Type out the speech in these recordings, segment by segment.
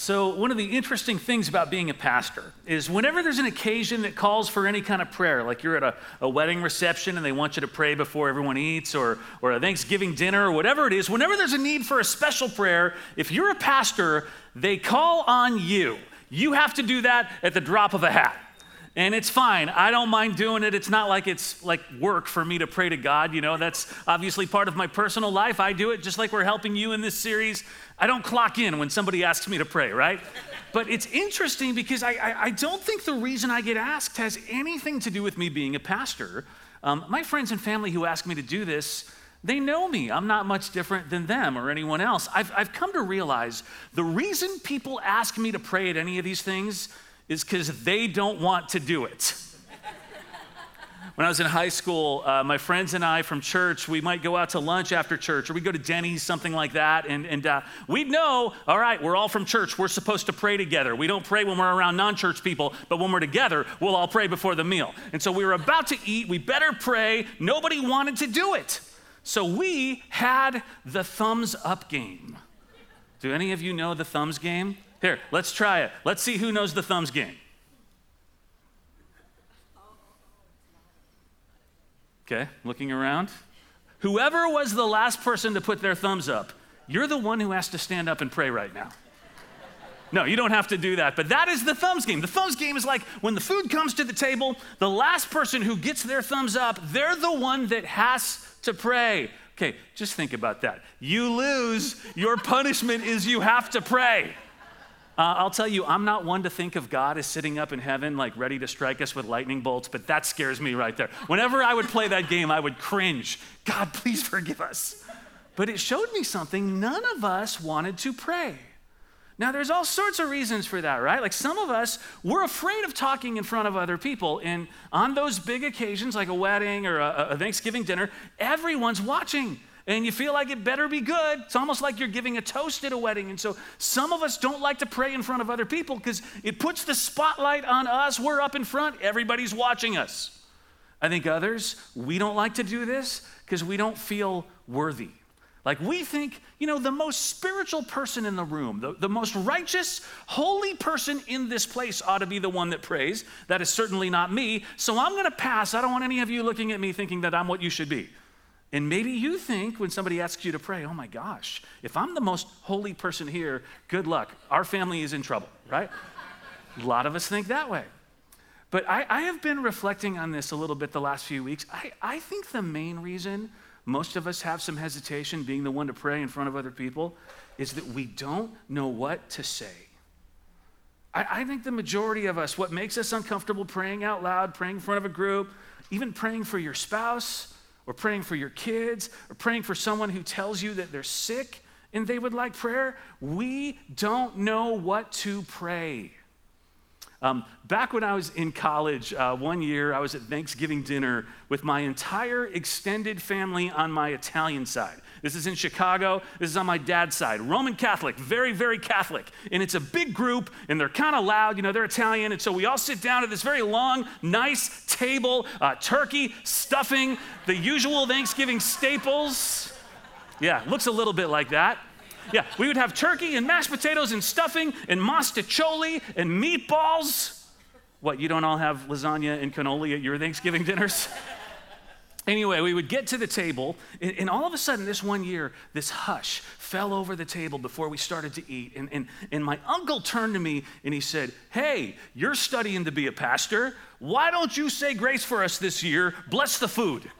So, one of the interesting things about being a pastor is whenever there's an occasion that calls for any kind of prayer, like you're at a, a, wedding reception and they want you to pray before everyone eats, or, or a Thanksgiving dinner, or whatever it is, whenever there's a need for a special prayer, if you're a pastor, they call on you. You have to do that at the drop of a hat. And it's fine. I don't mind doing it. It's not like it's like work for me to pray to God. You know, that's obviously part of my personal life. I do it just like we're helping you in this series. I don't clock in when somebody asks me to pray, right? But it's interesting because I, I, I don't think the reason I get asked has anything to do with me being a pastor. Um, my friends and family who ask me to do this, they know me. I'm not much different than them or anyone else. I've, I've come to realize the reason people ask me to pray at any of these things is because they don't want to do it. when I was in high school, uh, my friends and I from church, we might go out to lunch after church, or we go to Denny's, something like that, and, and uh, we'd know, all right, we're all from church. We're supposed to pray together. We don't pray when we're around non church people, but when we're together, we'll all pray before the meal. And so we were about to eat. We better pray. Nobody wanted to do it. So we had the thumbs up game. Do any of you know the thumbs game? Here, let's try it. Let's see who knows the thumbs game. Okay, looking around. Whoever was the last person to put their thumbs up, you're the one who has to stand up and pray right now. No, you don't have to do that, but that is the thumbs game. The thumbs game is like when the food comes to the table, the last person who gets their thumbs up, they're the one that has to pray. Okay, just think about that. You lose, your punishment is you have to pray. Uh, I'll tell you, I'm not one to think of God as sitting up in heaven, like ready to strike us with lightning bolts, but that scares me right there. Whenever I would play that game, I would cringe. God, please forgive us. But it showed me something. None of us wanted to pray. Now, there's all sorts of reasons for that, right? Like some of us, we're afraid of talking in front of other people. And on those big occasions, like a wedding or a, a Thanksgiving dinner, everyone's watching and you feel like it better be good. It's almost like you're giving a toast at a wedding. And so some of us don't like to pray in front of other people because it puts the spotlight on us. We're up in front, everybody's watching us. I think others, we don't like to do this because we don't feel worthy. Like we think, you know, the most spiritual person in the room, the, the most righteous, holy person in this place ought to be the one that prays. That is certainly not me. So I'm going to pass. I don't want any of you looking at me thinking that I'm what you should be. And maybe you think when somebody asks you to pray, oh my gosh, if I'm the most holy person here, good luck. Our family is in trouble, right? a lot of us think that way. But I, I, have been reflecting on this a little bit the last few weeks. I, I think the main reason most of us have some hesitation being the one to pray in front of other people is that we don't know what to say. I, I think the majority of us, what makes us uncomfortable praying out loud, praying in front of a group, even praying for your spouse, or praying for your kids, or praying for someone who tells you that they're sick and they would like prayer, we don't know what to pray. Um, back when I was in college, uh, one year I was at Thanksgiving dinner with my entire extended family on my Italian side. This is in Chicago. This is on my dad's side. Roman Catholic, very, very Catholic. And it's a big group, and they're kind of loud. You know, they're Italian. And so we all sit down at this very long, nice table uh, turkey, stuffing, the usual Thanksgiving staples. Yeah, looks a little bit like that. Yeah, we would have turkey and mashed potatoes and stuffing and mostaccioli and meatballs. What, you don't all have lasagna and cannoli at your Thanksgiving dinners? Anyway, we would get to the table, and, all of a sudden, this one year, this hush fell over the table before we started to eat. And, and, and my uncle turned to me and he said, Hey, you're studying to be a pastor. Why don't you say grace for us this year? Bless the food.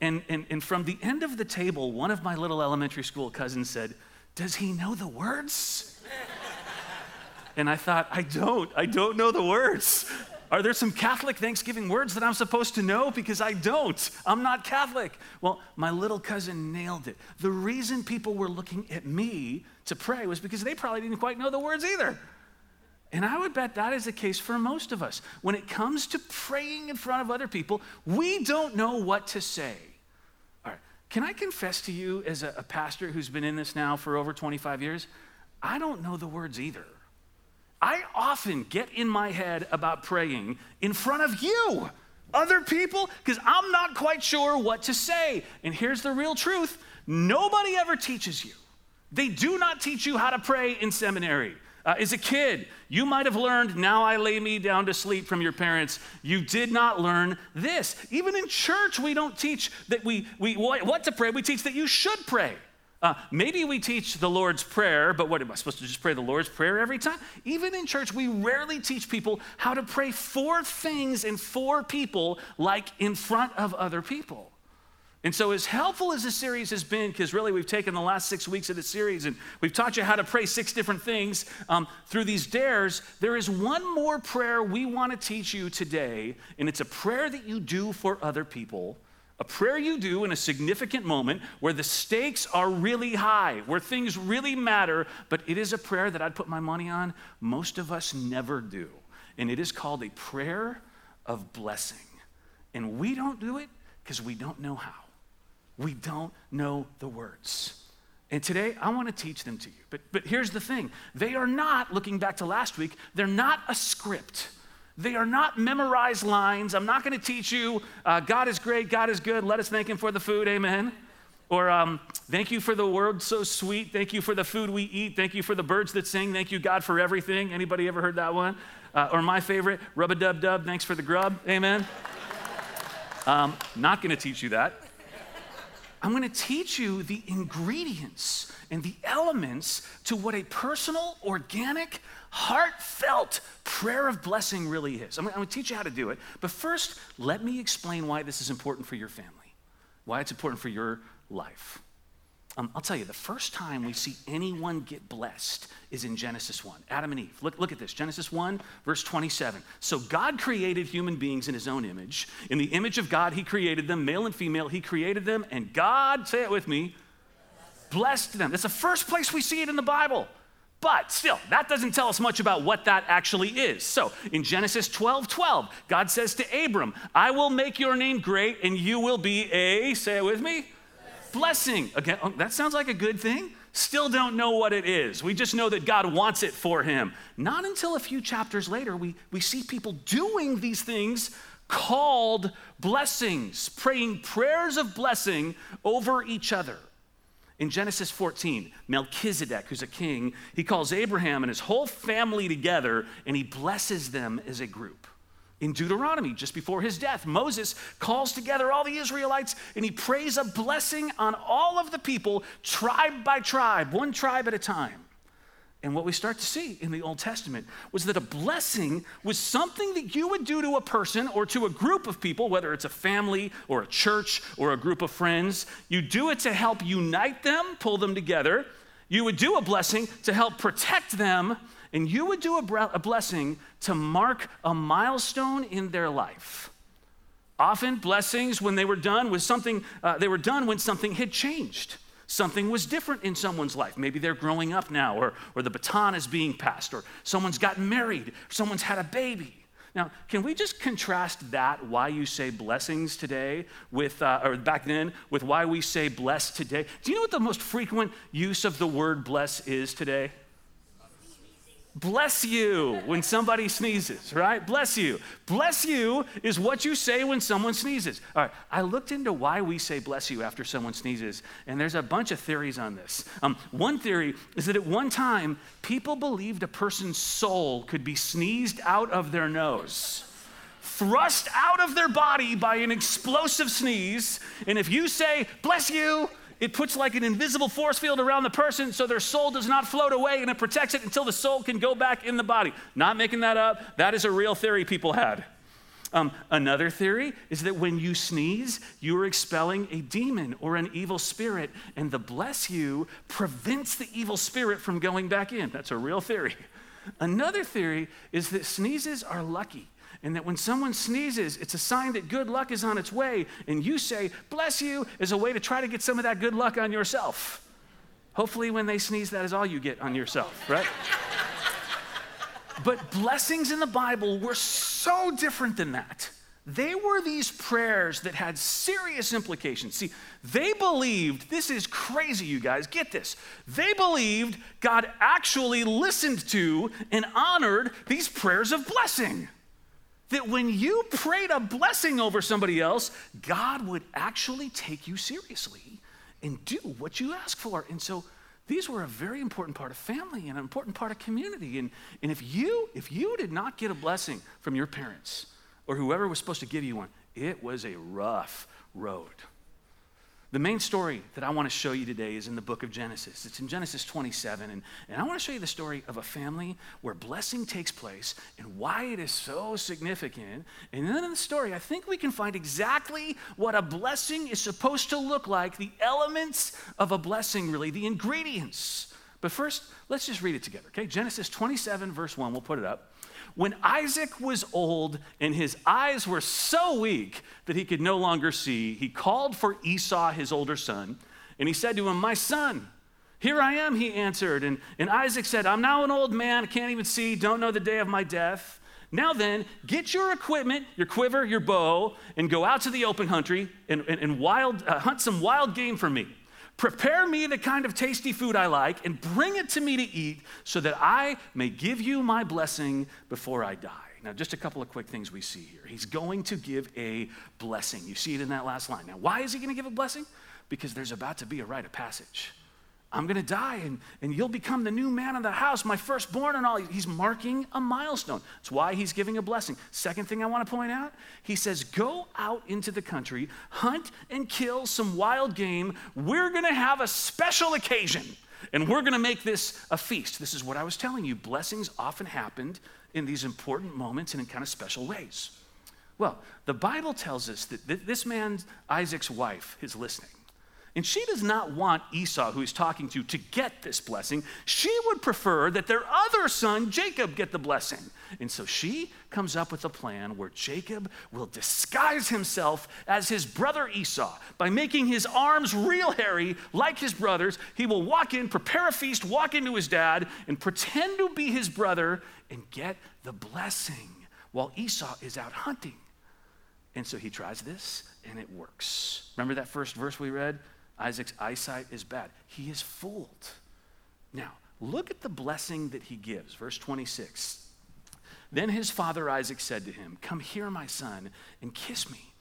And, and, and from the end of the table, one of my little elementary school cousins said, Does he know the words? And I thought, I don't. I don't know the words. Are there some Catholic Thanksgiving words that I'm supposed to know? Because I don't. I'm not Catholic. Well, my little cousin nailed it. The reason people were looking at me to pray was because they probably didn't quite know the words either. And I would bet that is the case for most of us. When it comes to praying in front of other people, we don't know what to say. All right, can I confess to you, as a, pastor who's been in this now for over 25 years, I don't know the words either. I often get in my head about praying in front of you, other people, because I'm not quite sure what to say. And here's the real truth nobody ever teaches you. They do not teach you how to pray in seminary. Uh, as a kid, you might have learned, Now I lay me down to sleep from your parents. You did not learn this. Even in church, we don't teach that we, we what to pray, we teach that you should pray. Uh, maybe we teach the Lord's Prayer, but what am I supposed to just pray the Lord's Prayer every time? Even in church, we rarely teach people how to pray for things and for people, like in front of other people. And so, as helpful as this series has been, because really we've taken the last six weeks of the series and we've taught you how to pray six different things um, through these dares, there is one more prayer we want to teach you today, and it's a prayer that you do for other people. A prayer you do in a significant moment where the stakes are really high, where things really matter, but it is a prayer that I'd put my money on most of us never do. And it is called a prayer of blessing. And we don't do it because we don't know how we don't know the words. And today, I want to teach them to you. But, but here's the thing they are not, looking back to last week, they're not a script. They are not memorized lines. I'm not going to teach you, uh, God is great, God is good, let us thank Him for the food, amen. Or um, thank you for the word so sweet, thank you for the food we eat, thank you for the birds that sing, thank you, God, for everything. Anybody ever heard that one? Uh, or my favorite, rub a dub dub, thanks for the grub, amen. Um, not going to teach you that. I'm going to teach you the ingredients and the elements to what a personal, organic, heartfelt prayer of blessing really is. I'm going to teach you how to do it. But first, let me explain why this is important for your family, why it's important for your life. Um, I'll tell you, the first time we see anyone get blessed is in Genesis 1. Adam and Eve. Look, look at this Genesis 1, verse 27. So God created human beings in his own image. In the image of God, he created them, male and female, he created them, and God, say it with me, blessed them. That's the first place we see it in the Bible. But still, that doesn't tell us much about what that actually is. So in Genesis 12 12, God says to Abram, I will make your name great, and you will be a, say it with me, blessing. Again, oh, that sounds like a good thing. Still don't know what it is. We just know that God wants it for him. Not until a few chapters later, we, we see people doing these things called blessings, praying prayers of blessing over each other. In Genesis 14, Melchizedek, who's a king, he calls Abraham and his whole family together and he blesses them as a group in Deuteronomy, just before his death, Moses calls together all the Israelites and he prays a blessing on all of the people, tribe by tribe, one tribe at a time. And what we start to see in the Old Testament was that a blessing was something that you would do to a person or to a group of people, whether it's a family or a church or a group of friends. You do it to help unite them, pull them together. You would do a blessing to help protect them and you would do a, blessing to mark a milestone in their life. Often, blessings, when they were done, was something, uh, they were done when something had changed. Something was different in someone's life. Maybe they're growing up now, or, or the baton is being passed, or someone's gotten married, or someone's had a baby. Now, can we just contrast that, why you say blessings today, with, uh, or back then, with why we say bless today? Do you know what the most frequent use of the word bless is today? Bless you when somebody sneezes, right? Bless you. Bless you is what you say when someone sneezes. All right, I looked into why we say bless you after someone sneezes, and there's a bunch of theories on this. Um, one theory is that at one time, people believed a person's soul could be sneezed out of their nose thrust out of their body by an explosive sneeze. And if you say, bless you, it puts like an invisible force field around the person so their soul does not float away and it protects it until the soul can go back in the body. Not making that up. That is a real theory people had. Um, another theory is that when you sneeze, you are expelling a demon or an evil spirit, and the bless you prevents the evil spirit from going back in. That's a real theory. Another theory is that sneezes are lucky and that when someone sneezes, it's a sign that good luck is on its way, and you say, bless you, as a way to try to get some of that good luck on yourself. Hopefully, when they sneeze, that is all you get on yourself, right? but blessings in the Bible were so different than that. They were these prayers that had serious implications. See, they believed, this is crazy, you guys, get this. They believed God actually listened to and honored these prayers of blessing that when you prayed a blessing over somebody else, God would actually take you seriously and do what you ask for. And so these were a very important part of family and an important part of community. And, and if, you, if you did not get a blessing from your parents or whoever was supposed to give you one, it was a rough road. The main story that I want to show you today is in the book of Genesis. It's in Genesis 27, and, and I want to show you the story of a family where blessing takes place and why it is so significant. And then in the story, I think we can find exactly what a blessing is supposed to look like the elements of a blessing, really, the ingredients. But first, let's just read it together, okay? Genesis 27, verse 1, we'll put it up. When Isaac was old and his eyes were so weak that he could no longer see, he called for Esau, his older son, and he said to him, My son, here I am, he answered. And, and Isaac said, I'm now an old man, I can't even see, don't know the day of my death. Now then, get your equipment, your quiver, your bow, and go out to the open country and, and, and wild, uh, hunt some wild game for me. Prepare me the kind of tasty food I like and bring it to me to eat so that I may give you my blessing before I die. Now, just a couple of quick things we see here. He's going to give a blessing. You see it in that last line. Now, why is he going to give a blessing? Because there's about to be a rite of passage. I'm going to die and, and you'll become the new man of the house, my firstborn and all. He's marking a milestone. That's why he's giving a blessing. Second thing I want to point out he says, Go out into the country, hunt and kill some wild game. We're going to have a special occasion and we're going to make this a feast. This is what I was telling you. Blessings often happened in these important moments and in kind of special ways. Well, the Bible tells us that this man, Isaac's wife, is listening. And she does not want Esau, who he's talking to, to get this blessing. She would prefer that their other son, Jacob, get the blessing. And so she comes up with a plan where Jacob will disguise himself as his brother Esau by making his arms real hairy, like his brothers. He will walk in, prepare a feast, walk into his dad, and pretend to be his brother and get the blessing while Esau is out hunting. And so he tries this, and it works. Remember that first verse we read? Isaac's eyesight is bad. He is fooled. Now, look at the blessing that he gives. Verse 26. Then his father Isaac said to him, Come here, my son, and kiss me.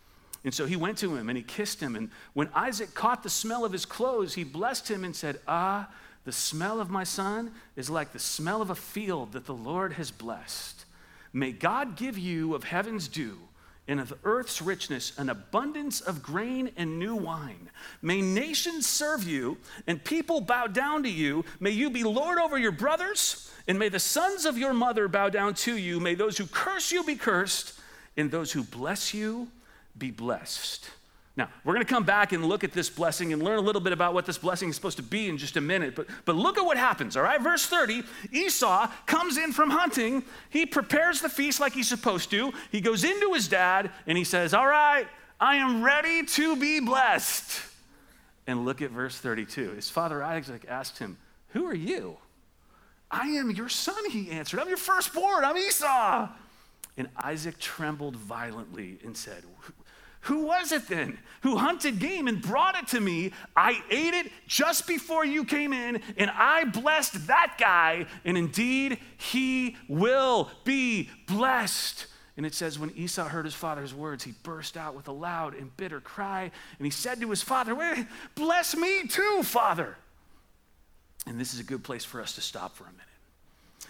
And so he went to him and he kissed him. And when Isaac caught the smell of his clothes, he blessed him and said, Ah, the smell of my son is like the smell of a field that the Lord has blessed. May God give you of heaven's dew and of earth's richness an abundance of grain and new wine. May nations serve you and people bow down to you. May you be Lord over your brothers, and may the sons of your mother bow down to you. May those who curse you be cursed, and those who bless you be blessed. Now, we're going to come back and look at this blessing and learn a little bit about what this blessing is supposed to be in just a minute. But, but look at what happens, all right? Verse 30 Esau comes in from hunting. He prepares the feast like he's supposed to. He goes into his dad and he says, All right, I am ready to be blessed. And look at verse 32. His father Isaac asked him, Who are you? I am your son, he answered. I'm your firstborn. I'm Esau. And Isaac trembled violently and said, who was it then who hunted game and brought it to me? I ate it just before you came in, and I blessed that guy, and indeed he will be blessed. And it says, when Esau heard his father's words, he burst out with a loud and bitter cry, and he said to his father, Bless me too, father. And this is a good place for us to stop for a minute.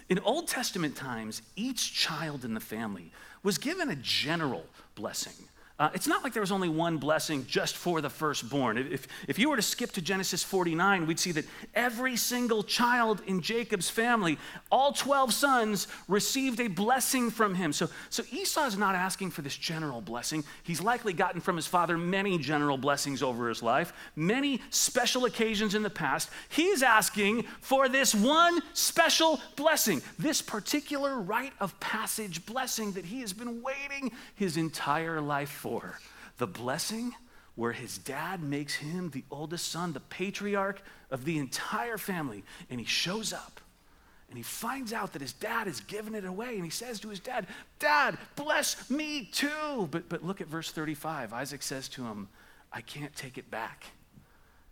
In Old Testament times, each child in the family was given a general blessing. Uh, it's not like there was only one blessing just for the firstborn. If, if you were to skip to Genesis 49, we'd see that every single child in Jacob's family, all 12 sons, received a blessing from him. So, so Esau is not asking for this general blessing. He's likely gotten from his father many general blessings over his life, many special occasions in the past. He's asking for this one special blessing, this particular rite of passage blessing that he has been waiting his entire life for the blessing where his dad makes him the oldest son, the patriarch of the entire family, and he shows up and he finds out that his dad has given it away. And he says to his dad dad bless me too. But, but look at verse 35 isaac says to him i can't take it back.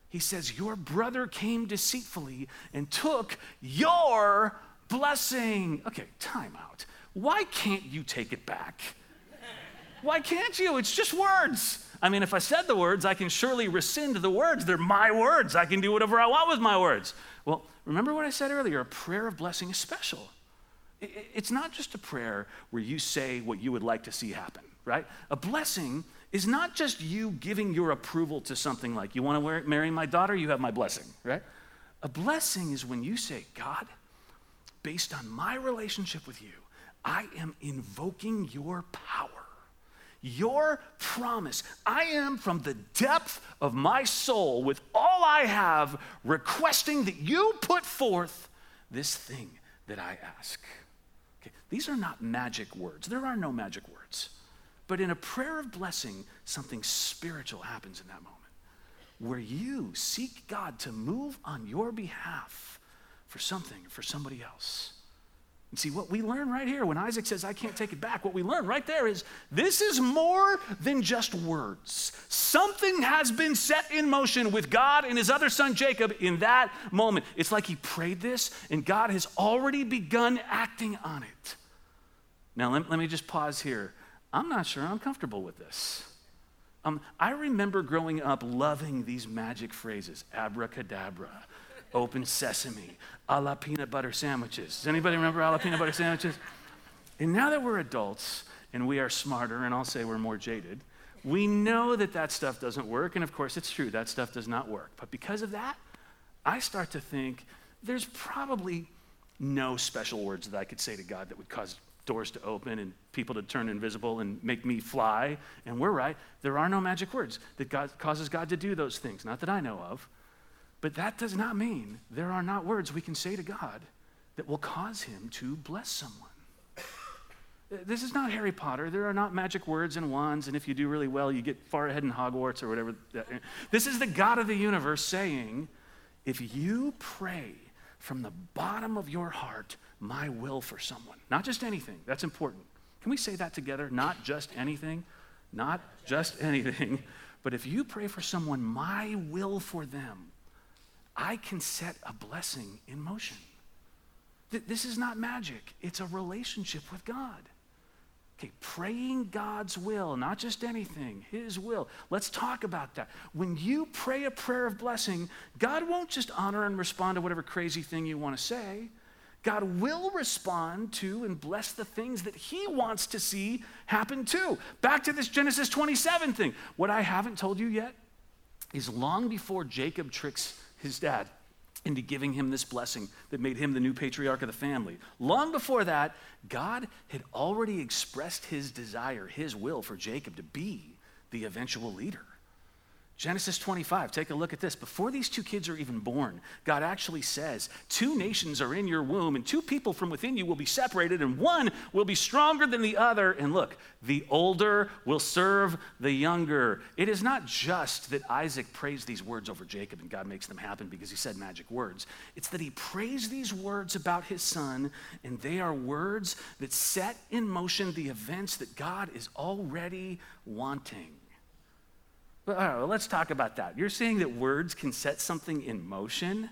He says your brother came deceitfully and took your blessing. Okay time out. Why can't you take it back why can't you? It's just words. I mean, if I said the words, I can surely rescind the words. They're my words. I can do whatever I want with my words. Well, remember what I said earlier a prayer of blessing is special. It's not just a prayer where you say what you would like to see happen, right? A blessing is not just you giving your approval to something like, you want to marry my daughter, you have my blessing, right? A blessing is when you say, God, based on my relationship with you, I am invoking your power, your promise. I am from the depth of my soul, with all I have, requesting that you put forth this thing that I ask. Okay, these are not magic words. There are no magic words. But in a prayer of blessing, something spiritual happens in that moment where you seek God to move on your behalf for something, for somebody else. And see, what we learn right here when Isaac says, I can't take it back, what we learn right there is this is more than just words. Something has been set in motion with God and his other son Jacob in that moment. It's like he prayed this and God has already begun acting on it. Now, let, let me just pause here. I'm not sure I'm comfortable with this. Um, I remember growing up loving these magic phrases abracadabra, open sesame, a la peanut butter sandwiches. Does anybody remember a la peanut butter sandwiches? And now that we're adults and we are smarter, and I'll say we're more jaded, we know that that stuff doesn't work. And of course, it's true, that stuff does not work. But because of that, I start to think there's probably no special words that I could say to God that would cause doors to open and people to turn invisible and make me fly. And we're right. There are no magic words that God, causes God to do those things, not that I know of. But that does not mean there are not words we can say to God that will cause him to bless someone. This is not Harry Potter. There are not magic words and wands, and if you do really well, you get far ahead in Hogwarts or whatever. This is the God of the universe saying, if you pray from the bottom of your heart my will for someone, not just anything, that's important. Can we say that together? Not just anything, not just anything, but if you pray for someone, my will for them, I can set a blessing in motion. This is not magic, it's a relationship with God. Okay, praying God's will, not just anything, His will. Let's talk about that. When you pray a prayer of blessing, God won't just honor and respond to whatever crazy thing you want to say. God will respond to and bless the things that He wants to see happen too. Back to this Genesis 27 thing. What I haven't told you yet is long before Jacob tricks his dad into giving him this blessing that made him the new patriarch of the family. Long before that, God had already expressed his desire, his will for Jacob to be the eventual leader. Genesis 25, take a look at this. Before these two kids are even born, God actually says, Two nations are in your womb, and two people from within you will be separated, and one will be stronger than the other. And look, the older will serve the younger. It is not just that Isaac prays these words over Jacob and God makes them happen because he said magic words. It's that he prays these words about his son, and they are words that set in motion the events that God is already wanting. Well, let's talk about that. You're saying that words can set something in motion?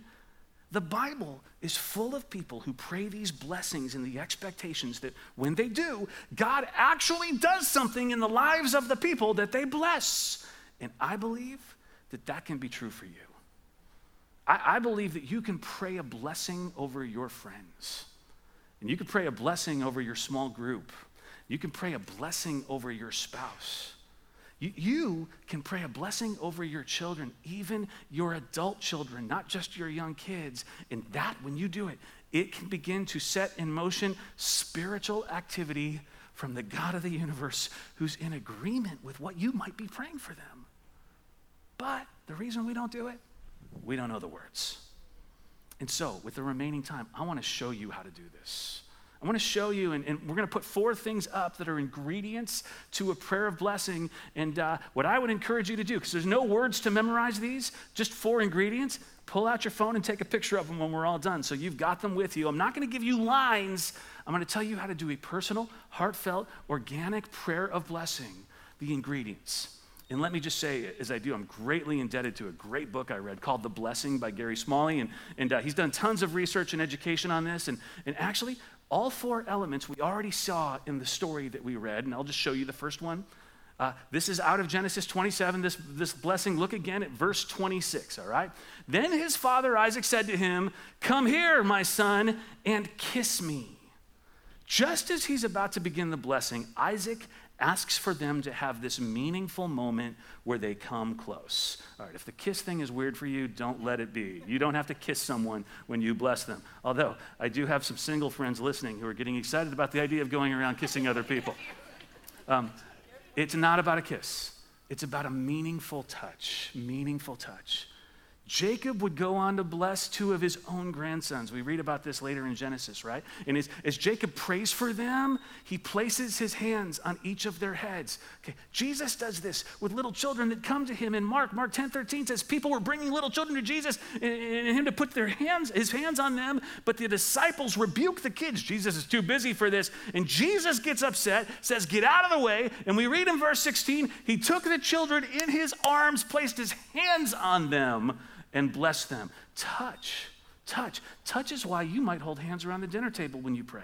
The Bible is full of people who pray these blessings in the expectations that when they do, God actually does something in the lives of the people that they bless. And I believe that that can be true for you. I, I believe that you can pray a blessing over your friends, and you can pray a blessing over your small group, you can pray a blessing over your spouse. You, can pray a blessing over your children, even your adult children, not just your young kids. And that, when you do it, it can begin to set in motion spiritual activity from the God of the universe who's in agreement with what you might be praying for them. But the reason we don't do it, we don't know the words. And so, with the remaining time, I want to show you how to do this. I want to show you, and, and we're going to put four things up that are ingredients to a prayer of blessing. And uh, what I would encourage you to do, because there's no words to memorize these, just four ingredients, pull out your phone and take a picture of them when we're all done. So you've got them with you. I'm not going to give you lines, I'm going to tell you how to do a personal, heartfelt, organic prayer of blessing, the ingredients. And let me just say, as I do, I'm greatly indebted to a great book I read called The Blessing by Gary Smalley. And, and uh, he's done tons of research and education on this. And, and actually, all four elements we already saw in the story that we read, and I'll just show you the first one. Uh, this is out of Genesis 27, this, this blessing. Look again at verse 26, all right? Then his father Isaac said to him, Come here, my son, and kiss me. Just as he's about to begin the blessing, Isaac asks for them to have this meaningful moment where they come close. All right, if the kiss thing is weird for you, don't let it be. You don't have to kiss someone when you bless them. Although, I do have some single friends listening who are getting excited about the idea of going around kissing other people. Um, it's not about a kiss, it's about a meaningful touch. Meaningful touch. Jacob would go on to bless two of his own grandsons. We read about this later in Genesis, right? And as, as, Jacob prays for them, he places his hands on each of their heads. Okay, Jesus does this with little children that come to him in Mark. Mark 10 13 says people were bringing little children to Jesus and, and him to put their hands, his hands on them, but the disciples rebuke the kids. Jesus is too busy for this. And Jesus gets upset, says, Get out of the way. And we read in verse 16, he took the children in his arms, placed his hands on them and bless them. Touch, touch. Touch is why you might hold hands around the dinner table when you pray.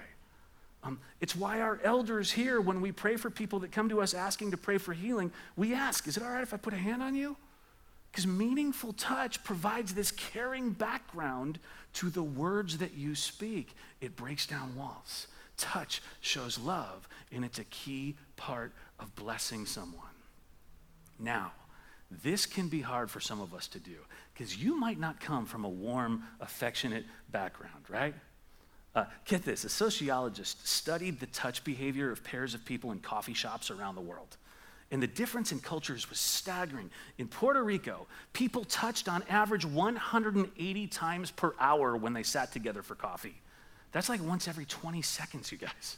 Um, it's why our elders here, when we pray for people that come to us asking to pray for healing, we ask, Is it all right if I put a hand on you? Because meaningful touch provides this caring background to the words that you speak. It breaks down walls. Touch shows love, and it's a key part of blessing someone. Now, this can be hard for some of us to do because you might not come from a warm, affectionate background, right? Uh, get this a sociologist studied the touch behavior of pairs of people in coffee shops around the world. And the difference in cultures was staggering. In Puerto Rico, people touched on average 180 times per hour when they sat together for coffee. That's like once every 20 seconds, you guys.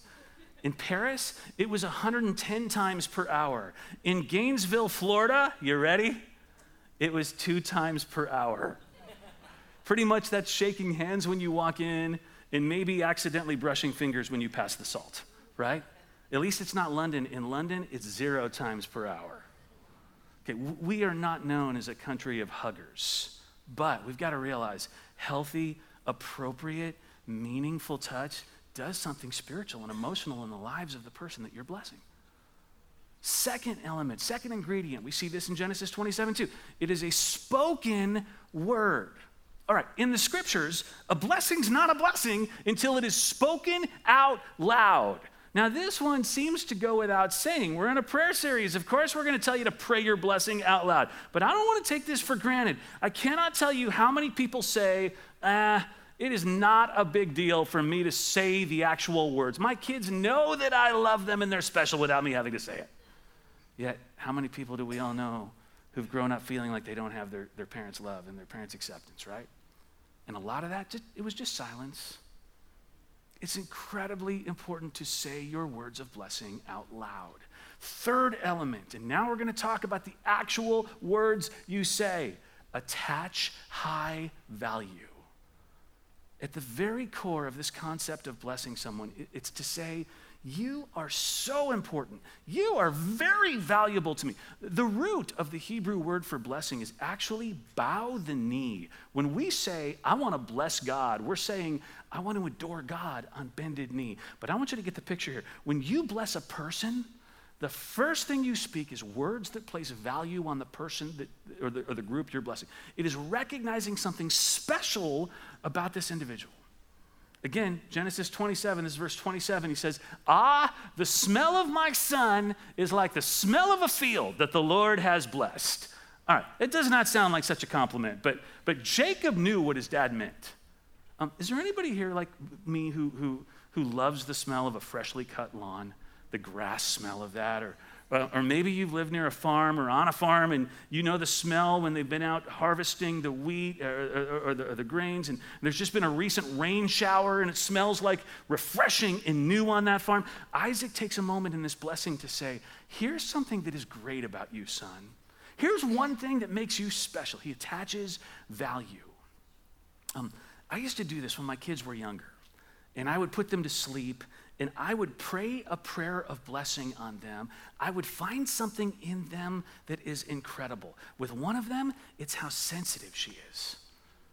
In Paris, it was 110 times per hour. In Gainesville, Florida, you ready? It was two times per hour. Pretty much that's shaking hands when you walk in and maybe accidentally brushing fingers when you pass the salt, right? At least it's not London. In London, it's zero times per hour. Okay, we are not known as a country of huggers, but we've got to realize healthy, appropriate, meaningful touch does something spiritual and emotional in the lives of the person that you're blessing. Second element, second ingredient, we see this in Genesis 27 too. It is a spoken word. All right, in the scriptures, a blessing's not a blessing until it is spoken out loud. Now, this one seems to go without saying. We're in a prayer series. Of course, we're going to tell you to pray your blessing out loud. But I don't want to take this for granted. I cannot tell you how many people say, ah, it is not a big deal for me to say the actual words. My kids know that I love them and they're special without me having to say it. Yet, how many people do we all know who've grown up feeling like they don't have their, their parents' love and their parents' acceptance, right? And a lot of that, just, it was just silence. It's incredibly important to say your words of blessing out loud. Third element, and now we're going to talk about the actual words you say attach high value. At the very core of this concept of blessing someone, it's to say, You are so important. You are very valuable to me. The root of the Hebrew word for blessing is actually bow the knee. When we say, I want to bless God, we're saying, I want to adore God on bended knee. But I want you to get the picture here. When you bless a person, the first thing you speak is words that place value on the person that, or, the, or the group you're blessing. It is recognizing something special about this individual. Again, Genesis 27, this is verse 27. He says, Ah, the smell of my son is like the smell of a field that the Lord has blessed. All right, it does not sound like such a compliment, but, but Jacob knew what his dad meant. Um, is there anybody here like me who, who, who loves the smell of a freshly cut lawn? the grass smell of that. Or, or maybe you've lived near a farm or on a farm and you know the smell when they've been out harvesting the wheat or, or, or, the, or the grains, and there's just been a recent rain shower and it smells like refreshing and new on that farm. Isaac takes a moment in this blessing to say, Here's something that is great about you, son. Here's one thing that makes you special. He attaches value. Um, I used to do this when my kids were younger, and I would put them to sleep and I would pray a prayer of blessing on them, I would find something in them that is incredible. With one of them, it's how sensitive she is.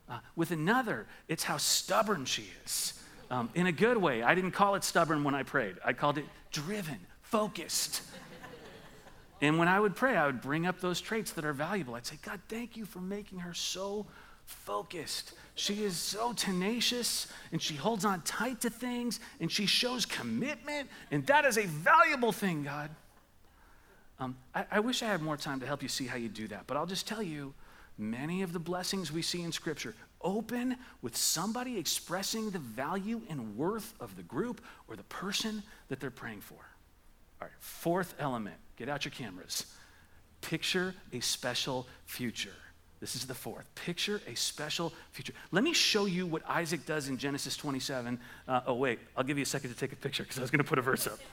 Uh, with another, it's how stubborn she is. Um, in a good way. I didn't call it stubborn when I prayed, I called it driven, focused. And when I would pray, I would bring up those traits that are valuable. I'd say, God, thank you for making her so focused. She is so tenacious and she holds on tight to things and she shows commitment. And that is a valuable thing, God. Um, I, I wish I had more time to help you see how you do that, but I'll just tell you many of the blessings we see in Scripture open with somebody expressing the value and worth of the group or the person that they're praying for. All right, fourth element get out your cameras. Picture a special future. This is the fourth. Picture a special future. Let me show you what Isaac does in Genesis 27. Uh, oh, wait, I'll give you a second to take a picture because I was going to put a verse up.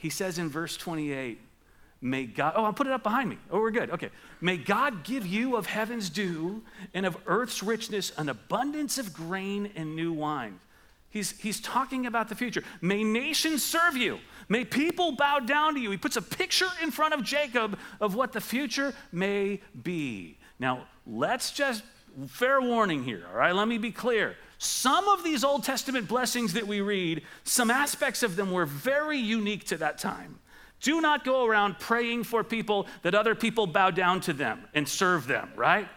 He says in verse 28, May God, oh, I'll put it up behind me. Oh, we're good. Okay. May God give you of heaven's dew and of earth's richness an abundance of grain and new wine. He's, he's talking about the future. May nations serve you. May people bow down to you. He puts a picture in front of Jacob of what the future may be. Now, let's just, fair warning here, all right? Let me be clear. Some of these Old Testament blessings that we read, some aspects of them were very unique to that time. Do not go around praying for people that other people bow down to them and serve them, right?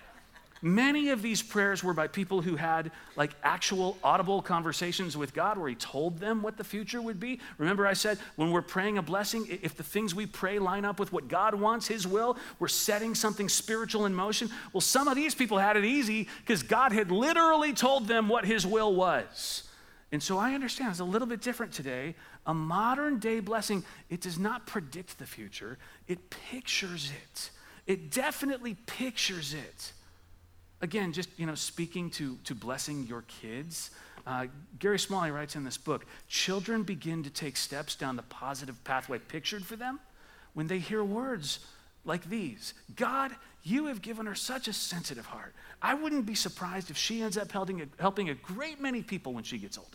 Many of these prayers were by people who had like actual audible conversations with God where He told them what the future would be. Remember, I said when we're praying a blessing, if the things we pray line up with what God wants, His will, we're setting something spiritual in motion. Well, some of these people had it easy because God had literally told them what His will was. And so I understand it's a little bit different today. A modern day blessing, it does not predict the future, it pictures it. It definitely pictures it. Again, just you know, speaking to, to blessing your kids, uh, Gary Smalley writes in this book children begin to take steps down the positive pathway pictured for them when they hear words like these God, you have given her such a sensitive heart. I wouldn't be surprised if she ends up helping a, helping a great many people when she gets older.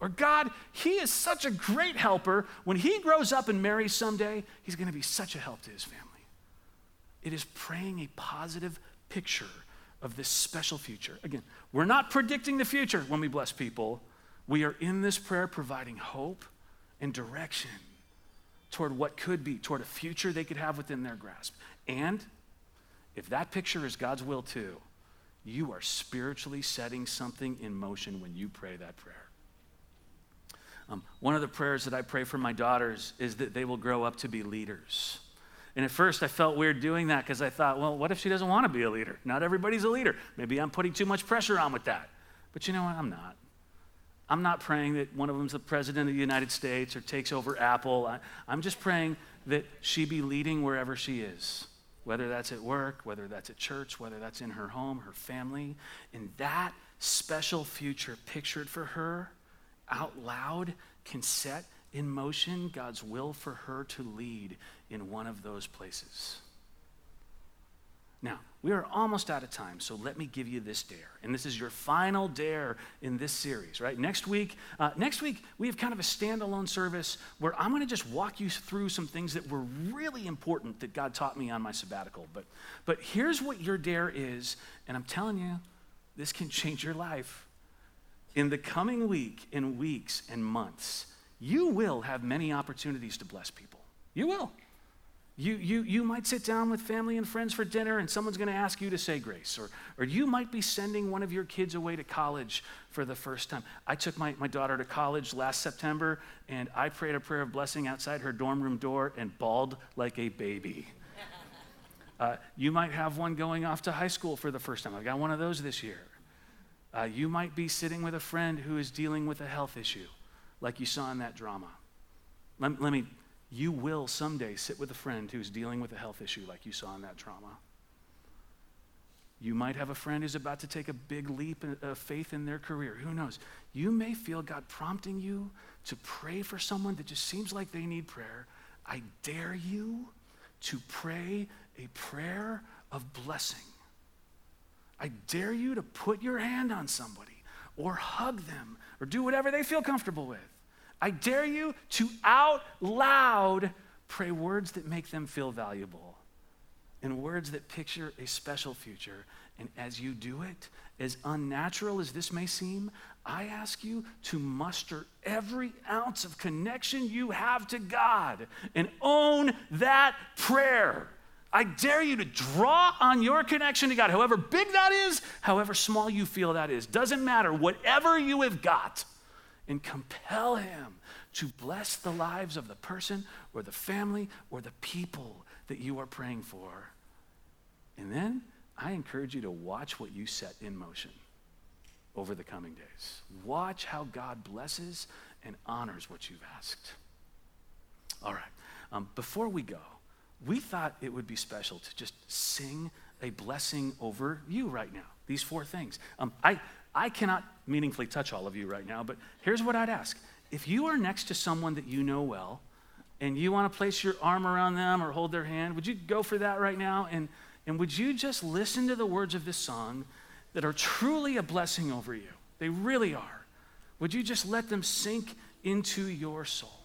Or God, he is such a great helper. When he grows up and marries someday, he's going to be such a help to his family. It is praying a positive picture of this special future. Again, we're not predicting the future when we bless people. We are in this prayer providing hope and direction toward what could be, toward a future they could have within their grasp. And if that picture is God's will too, you are spiritually setting something in motion when you pray that prayer. Um, one of the prayers that I pray for my daughters is that they will grow up to be leaders. And at first, I felt weird doing that because I thought, well, what if she doesn't want to be a leader? Not everybody's a leader. Maybe I'm putting too much pressure on with that. But you know what? I'm not. I'm not praying that one of them's the president of the United States or takes over Apple. I, I'm just praying that she be leading wherever she is, whether that's at work, whether that's at church, whether that's in her home, her family. And that special future pictured for her out loud can set in motion God's will for her to lead in one of those places. Now, we are almost out of time, so let me give you this dare. And this is your final dare in this series, right? Next week, uh, next week we have kind of a standalone service where I'm going to just walk you through some things that were really important that God taught me on my sabbatical. But, but here's what your dare is, and I'm telling you, this can change your life. In the coming week, in weeks, and months, you will have many opportunities to bless people. You will. You, you, you might sit down with family and friends for dinner and someone's going to ask you to say grace. Or, or you might be sending one of your kids away to college for the first time. I took my, my daughter to college last September and I prayed a prayer of blessing outside her dorm room door and bawled like a baby. Uh, you might have one going off to high school for the first time. I've got one of those this year. Uh, you might be sitting with a friend who is dealing with a health issue like you saw in that drama. Let, let me, you will someday sit with a friend who's dealing with a health issue like you saw in that drama. You might have a friend who's about to take a big leap uh, of faith in their career. Who knows? You may feel God prompting you to pray for someone that just seems like they need prayer. I dare you to pray a prayer of blessing. I dare you to put your hand on somebody or hug them or do whatever they feel comfortable with. I dare you to out loud pray words that make them feel valuable and words that picture a special future. And as you do it, as unnatural as this may seem, I ask you to muster every ounce of connection you have to God and own that prayer. I dare you to draw on your connection to God, however big that is, however small you feel that is. Doesn't matter, whatever you have got, and compel Him to bless the lives of the person or the family or the people that you are praying for. And then I encourage you to watch what you set in motion over the coming days. Watch how God blesses and honors what you've asked. All right, um, before we go, we thought it would be special to just sing a blessing over you right now. These four things. Um, I, I cannot meaningfully touch all of you right now, but here's what I'd ask. If you are next to someone that you know well and you want to place your arm around them or hold their hand, would you go for that right now? And, and would you just listen to the words of this song that are truly a blessing over you? They really are. Would you just let them sink into your soul?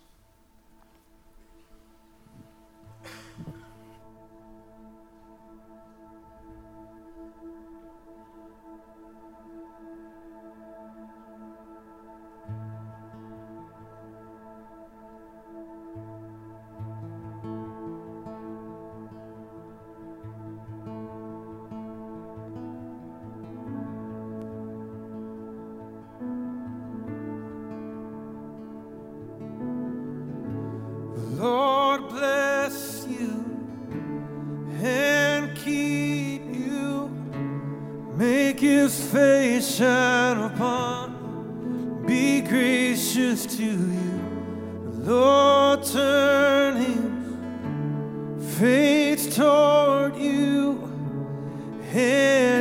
is to you. Lord, turn his face toward you. Him.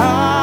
high.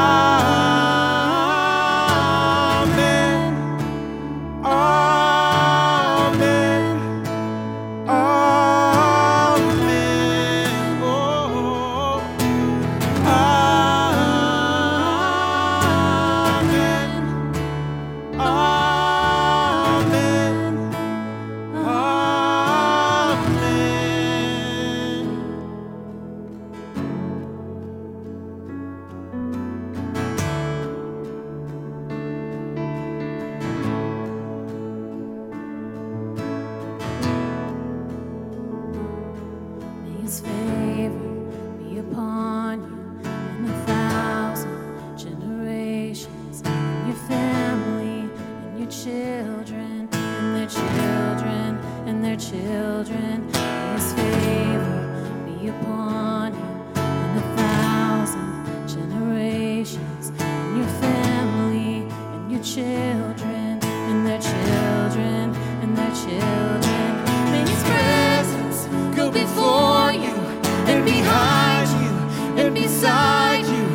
before you and behind you and beside you,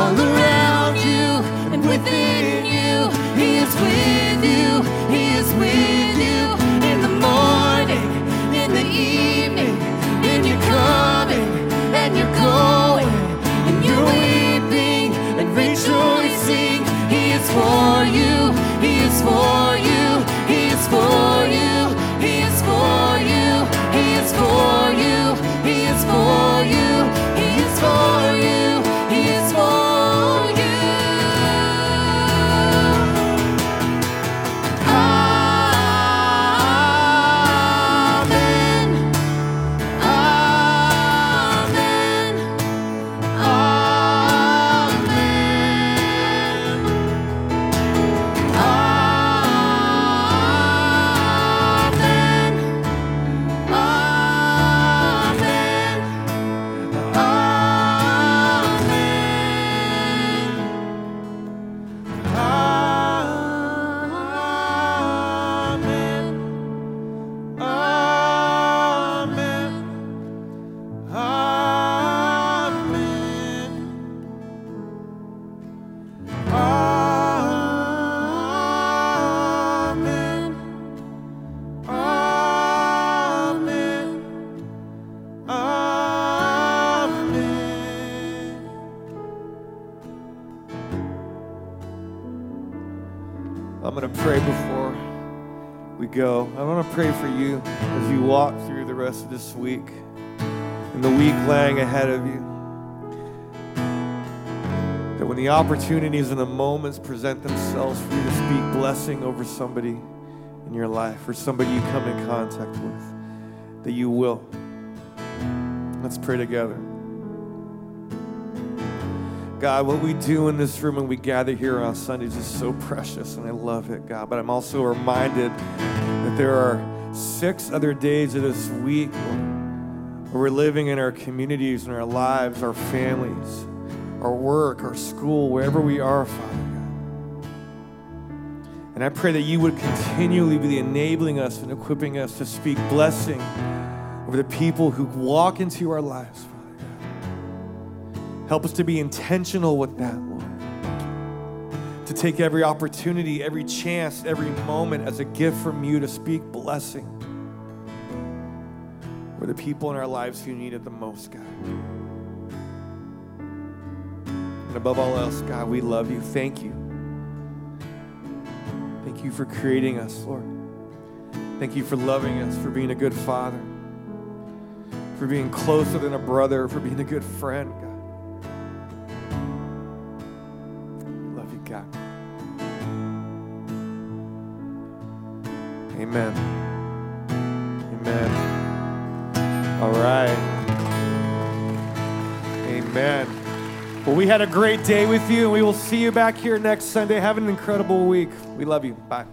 all around you and within you. He is with you, He is with you in the morning, in the evening, in your coming and your going, in your weeping and rejoicing. He is for you, He is for you. Pray before we go. I want to pray for you as you walk through the rest of this week and the week laying ahead of you. That when the opportunities and the moments present themselves for you to speak blessing over somebody in your life or somebody you come in contact with, that you will. Let's pray together. God, what we do in this room when we gather here on Sundays is so precious, and I love it, God. But I'm also reminded that there are six other days of this week where we're living in our communities and our lives, our families, our work, our school, wherever we are, Father. And I pray that you would continually be enabling us and equipping us to speak blessing over the people who walk into our lives, Help us to be intentional with that, Lord. To take every opportunity, every chance, every moment as a gift from you to speak blessing for the people in our lives who need it the most, God. And above all else, God, we love you. Thank you. Thank you for creating us, Lord. Thank you for loving us, for being a good father, for being closer than a brother, for being a good friend, God. Amen. Amen. All right. Amen. Well, we had a great day with you, and we will see you back here next Sunday. Have an incredible week. We love you. Bye.